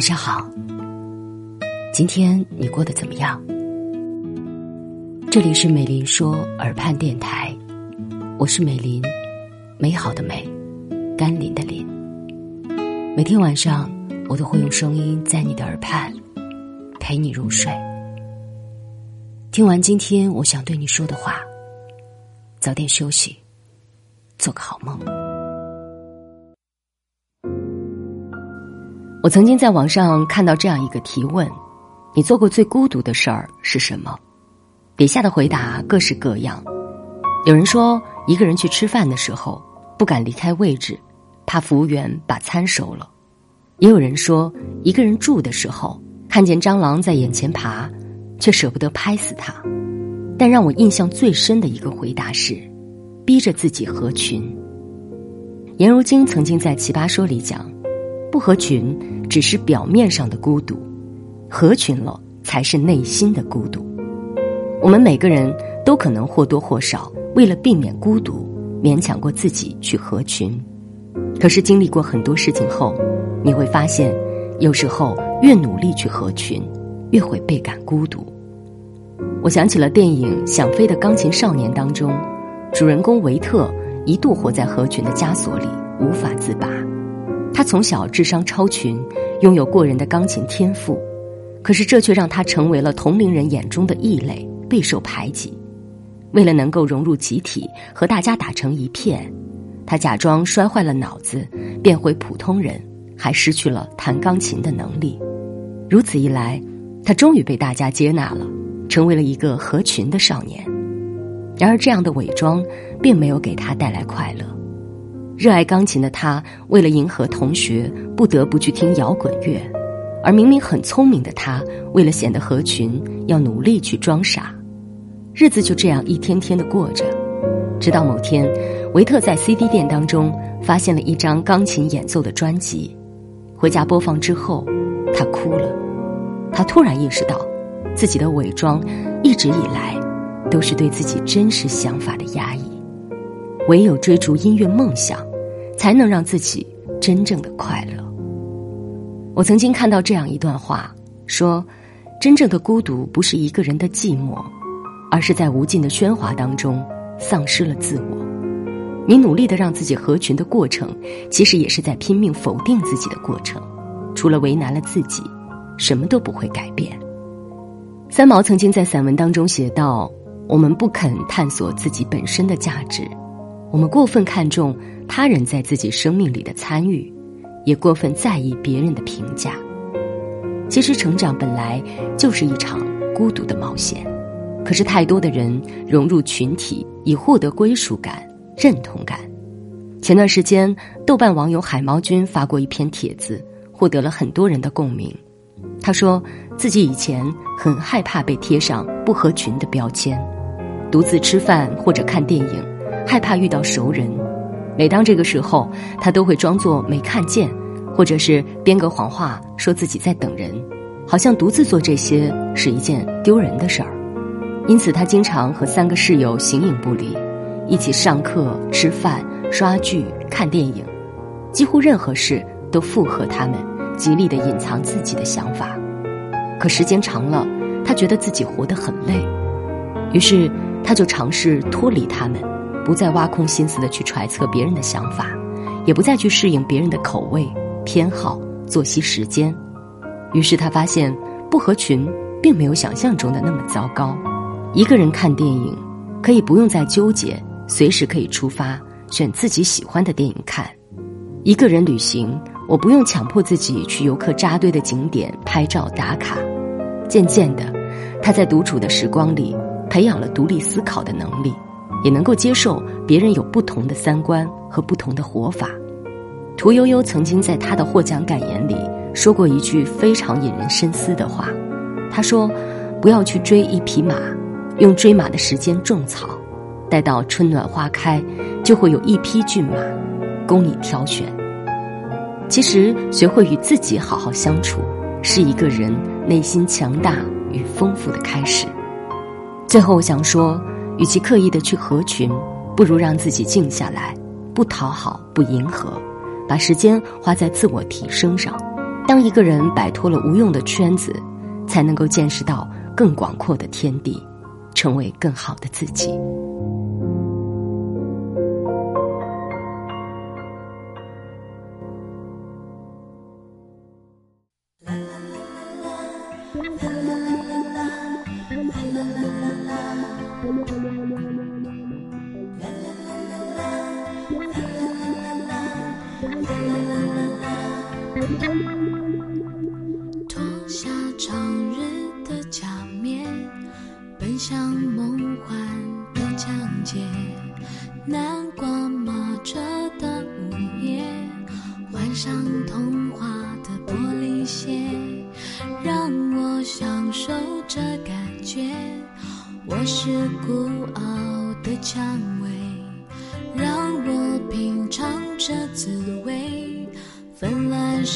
晚上好，今天你过得怎么样？这里是美林说耳畔电台，我是美林，美好的美，甘霖的霖。每天晚上，我都会用声音在你的耳畔陪你入睡。听完今天我想对你说的话，早点休息，做个好梦。我曾经在网上看到这样一个提问：你做过最孤独的事儿是什么？底下的回答各式各样。有人说，一个人去吃饭的时候不敢离开位置，怕服务员把餐收了；也有人说，一个人住的时候看见蟑螂在眼前爬，却舍不得拍死它。但让我印象最深的一个回答是：逼着自己合群。颜如晶曾经在《奇葩说》里讲。不合群只是表面上的孤独，合群了才是内心的孤独。我们每个人都可能或多或少为了避免孤独，勉强过自己去合群。可是经历过很多事情后，你会发现，有时候越努力去合群，越会倍感孤独。我想起了电影《想飞的钢琴少年》当中，主人公维特一度活在合群的枷锁里，无法自拔。他从小智商超群，拥有过人的钢琴天赋，可是这却让他成为了同龄人眼中的异类，备受排挤。为了能够融入集体，和大家打成一片，他假装摔坏了脑子，变回普通人，还失去了弹钢琴的能力。如此一来，他终于被大家接纳了，成为了一个合群的少年。然而，这样的伪装并没有给他带来快乐。热爱钢琴的他，为了迎合同学，不得不去听摇滚乐；而明明很聪明的他，为了显得合群，要努力去装傻。日子就这样一天天的过着，直到某天，维特在 CD 店当中发现了一张钢琴演奏的专辑，回家播放之后，他哭了。他突然意识到，自己的伪装一直以来都是对自己真实想法的压抑，唯有追逐音乐梦想。才能让自己真正的快乐。我曾经看到这样一段话，说：真正的孤独不是一个人的寂寞，而是在无尽的喧哗当中丧失了自我。你努力的让自己合群的过程，其实也是在拼命否定自己的过程。除了为难了自己，什么都不会改变。三毛曾经在散文当中写道：我们不肯探索自己本身的价值。我们过分看重他人在自己生命里的参与，也过分在意别人的评价。其实，成长本来就是一场孤独的冒险。可是，太多的人融入群体，以获得归属感、认同感。前段时间，豆瓣网友海猫君发过一篇帖子，获得了很多人的共鸣。他说自己以前很害怕被贴上不合群的标签，独自吃饭或者看电影。害怕遇到熟人，每当这个时候，他都会装作没看见，或者是编个谎话，说自己在等人，好像独自做这些是一件丢人的事儿。因此，他经常和三个室友形影不离，一起上课、吃饭、刷剧、看电影，几乎任何事都附和他们，极力的隐藏自己的想法。可时间长了，他觉得自己活得很累，于是他就尝试脱离他们。不再挖空心思的去揣测别人的想法，也不再去适应别人的口味、偏好、作息时间。于是他发现，不合群并没有想象中的那么糟糕。一个人看电影，可以不用再纠结，随时可以出发选自己喜欢的电影看。一个人旅行，我不用强迫自己去游客扎堆的景点拍照打卡。渐渐的，他在独处的时光里，培养了独立思考的能力。也能够接受别人有不同的三观和不同的活法。屠呦呦曾经在她的获奖感言里说过一句非常引人深思的话，她说：“不要去追一匹马，用追马的时间种草，待到春暖花开，就会有一匹骏马供你挑选。”其实，学会与自己好好相处，是一个人内心强大与丰富的开始。最后，我想说。与其刻意的去合群，不如让自己静下来，不讨好，不迎合，把时间花在自我提升上，当一个人摆脱了无用的圈子，才能够见识到更广阔的天地，成为更好的自己。啦啦啦啦啦脱下长日的假面，奔向梦幻的疆界。南瓜马车的午夜，换上童话的玻璃鞋，让我享受这感觉。我是孤傲的蔷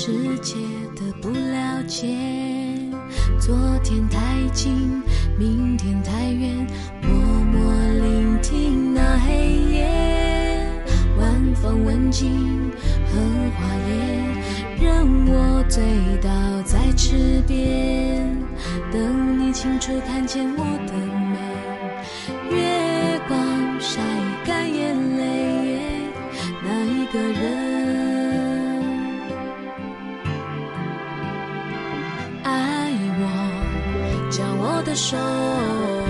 世界的不了解，昨天太近，明天太远，默默聆听那黑夜，晚风吻尽荷花叶，任我醉倒在池边，等你清楚看见我的美，月将我的手。